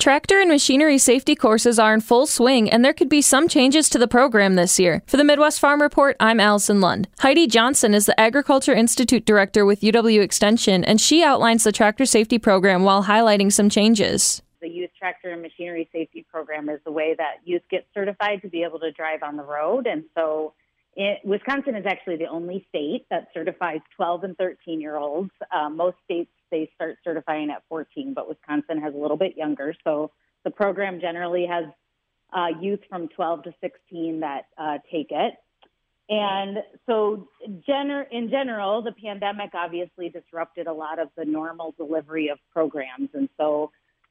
Tractor and machinery safety courses are in full swing, and there could be some changes to the program this year. For the Midwest Farm Report, I'm Allison Lund. Heidi Johnson is the Agriculture Institute Director with UW Extension, and she outlines the tractor safety program while highlighting some changes. The Youth Tractor and Machinery Safety Program is the way that youth get certified to be able to drive on the road. And so it, Wisconsin is actually the only state that certifies 12 and 13 year olds. Uh, most states they start certifying at 14, but Wisconsin has a little bit younger. So the program generally has uh, youth from 12 to 16 that uh, take it. And so, gener- in general, the pandemic obviously disrupted a lot of the normal delivery of programs, and so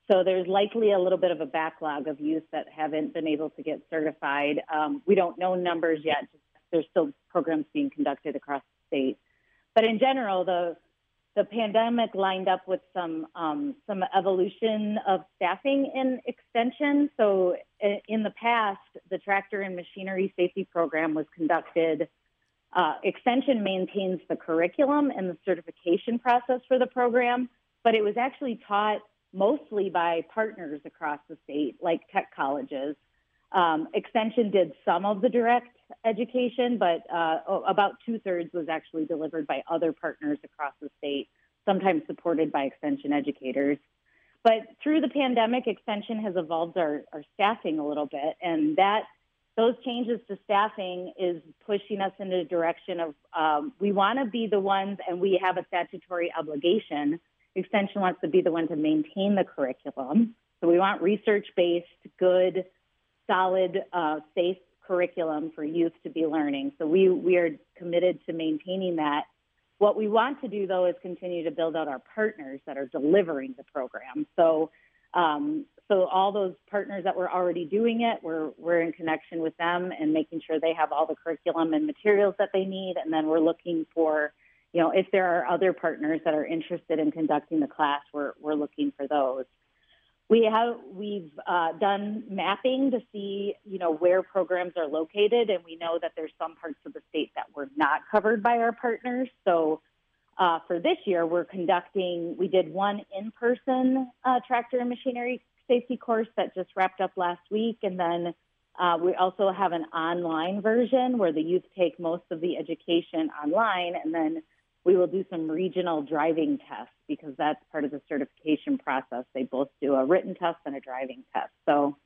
so there's likely a little bit of a backlog of youth that haven't been able to get certified. Um, we don't know numbers yet. There's still programs being conducted across the state, but in general, the the pandemic lined up with some um, some evolution of staffing in extension. So in the past, the tractor and machinery safety program was conducted. Uh, extension maintains the curriculum and the certification process for the program, but it was actually taught mostly by partners across the state, like tech colleges. Um, extension did some of the direct education, but uh, about two thirds was actually delivered by other partners across the state, sometimes supported by Extension educators. But through the pandemic, Extension has evolved our, our staffing a little bit, and that those changes to staffing is pushing us in the direction of um, we want to be the ones, and we have a statutory obligation. Extension wants to be the one to maintain the curriculum. So we want research based, good, solid, uh, safe curriculum for youth to be learning. So we, we are committed to maintaining that. What we want to do, though, is continue to build out our partners that are delivering the program. So, um, so all those partners that were already doing it, we're, we're in connection with them and making sure they have all the curriculum and materials that they need. And then we're looking for, you know, if there are other partners that are interested in conducting the class, we're, we're looking for those. We have we've uh, done mapping to see you know where programs are located, and we know that there's some parts of the state that were not covered by our partners. So uh, for this year, we're conducting. We did one in-person uh, tractor and machinery safety course that just wrapped up last week, and then uh, we also have an online version where the youth take most of the education online, and then we will do some regional driving tests because that's part of the certification process. They both do a written test and a driving test. So,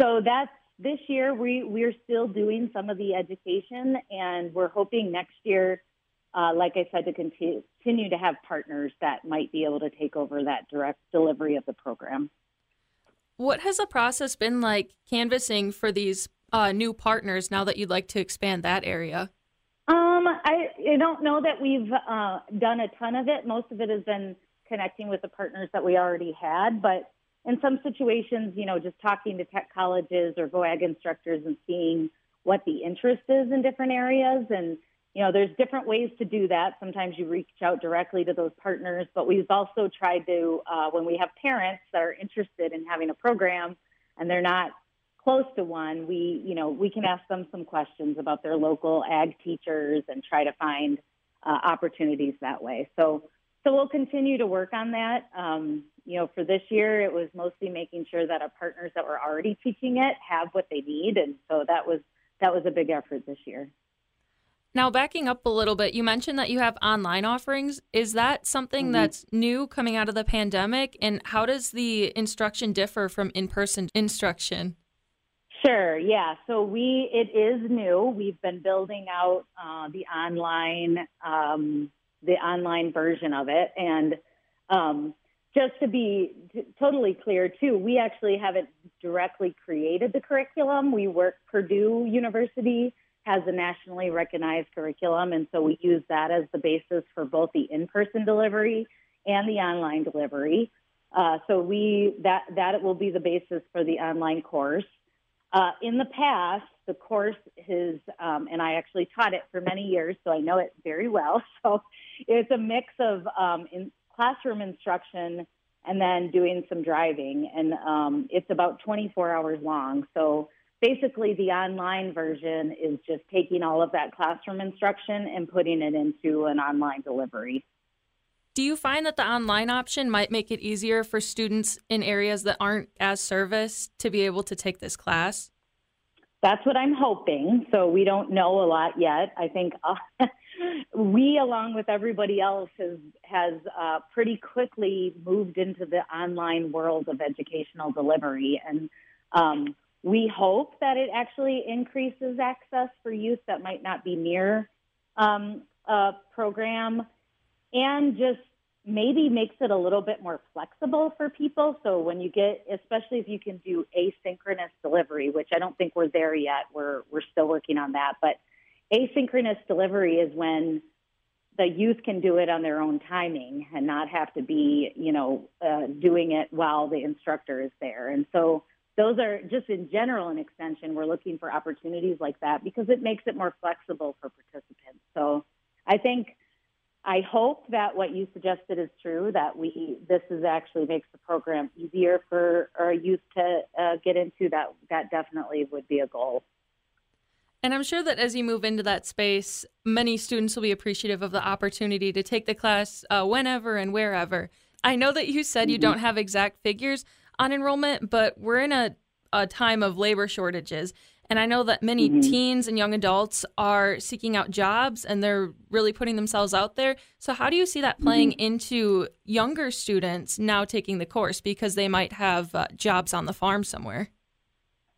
so that's this year. We we're still doing some of the education, and we're hoping next year, uh, like I said, to continue continue to have partners that might be able to take over that direct delivery of the program. What has the process been like canvassing for these uh, new partners now that you'd like to expand that area? Um, I, I don't know that we've uh, done a ton of it. Most of it has been connecting with the partners that we already had, but in some situations, you know, just talking to tech colleges or VOAG instructors and seeing what the interest is in different areas. And, you know, there's different ways to do that. Sometimes you reach out directly to those partners, but we've also tried to, uh, when we have parents that are interested in having a program and they're not close to one, we, you know, we can ask them some questions about their local ag teachers and try to find uh, opportunities that way. So, so we'll continue to work on that. Um, you know, for this year, it was mostly making sure that our partners that were already teaching it have what they need, and so that was that was a big effort this year. Now, backing up a little bit, you mentioned that you have online offerings. Is that something mm-hmm. that's new coming out of the pandemic? And how does the instruction differ from in person instruction? Sure. Yeah. So we it is new. We've been building out uh, the online um, the online version of it, and um, just to be t- totally clear too, we actually haven't directly created the curriculum. We work Purdue University has a nationally recognized curriculum, and so we use that as the basis for both the in-person delivery and the online delivery. Uh, so we that that will be the basis for the online course. Uh, in the past, the course is, um, and I actually taught it for many years, so I know it very well. So it's a mix of um, in classroom instruction and then doing some driving. And um, it's about 24 hours long. So basically, the online version is just taking all of that classroom instruction and putting it into an online delivery. Do you find that the online option might make it easier for students in areas that aren't as serviced to be able to take this class? That's what I'm hoping. So we don't know a lot yet. I think uh, we, along with everybody else, has has uh, pretty quickly moved into the online world of educational delivery, and um, we hope that it actually increases access for youth that might not be near um, a program, and just maybe makes it a little bit more flexible for people. So when you get, especially if you can do asynchronous delivery, which I don't think we're there yet. We're we're still working on that, but asynchronous delivery is when the youth can do it on their own timing and not have to be, you know, uh, doing it while the instructor is there. And so those are just in general an extension. We're looking for opportunities like that because it makes it more flexible for participants. So I think I hope that what you suggested is true. That we this is actually makes the program easier for our youth to uh, get into. That that definitely would be a goal. And I'm sure that as you move into that space, many students will be appreciative of the opportunity to take the class uh, whenever and wherever. I know that you said mm-hmm. you don't have exact figures on enrollment, but we're in a, a time of labor shortages. And I know that many mm-hmm. teens and young adults are seeking out jobs and they're really putting themselves out there. So, how do you see that playing mm-hmm. into younger students now taking the course because they might have uh, jobs on the farm somewhere?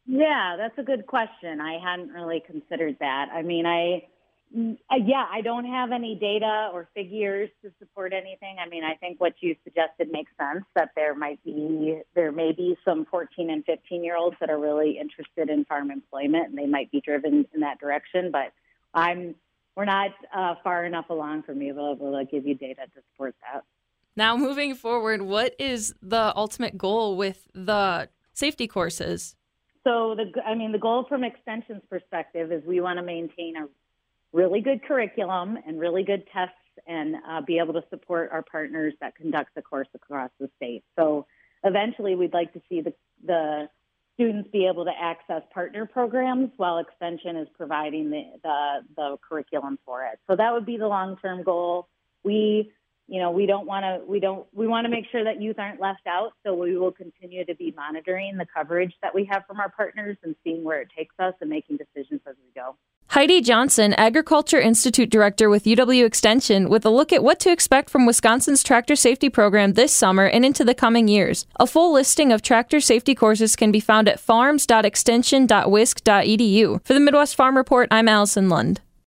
Yeah, that's a good question. I hadn't really considered that. I mean, I, yeah, I don't have any data or figures to support anything. I mean, I think what you suggested makes sense that there might be, there may be some 14 and 15 year olds that are really interested in farm employment and they might be driven in that direction. But I'm, we're not uh, far enough along for me to be able to give you data to support that. Now, moving forward, what is the ultimate goal with the safety courses? So the, I mean, the goal from extension's perspective is we want to maintain a really good curriculum and really good tests and uh, be able to support our partners that conduct the course across the state. So eventually, we'd like to see the the students be able to access partner programs while extension is providing the, the, the curriculum for it. So that would be the long term goal. We you know, we don't want to, we don't, we want to make sure that youth aren't left out. So we will continue to be monitoring the coverage that we have from our partners and seeing where it takes us and making decisions as we go. Heidi Johnson, Agriculture Institute Director with UW Extension, with a look at what to expect from Wisconsin's tractor safety program this summer and into the coming years. A full listing of tractor safety courses can be found at farms.extension.wisc.edu. For the Midwest Farm Report, I'm Allison Lund.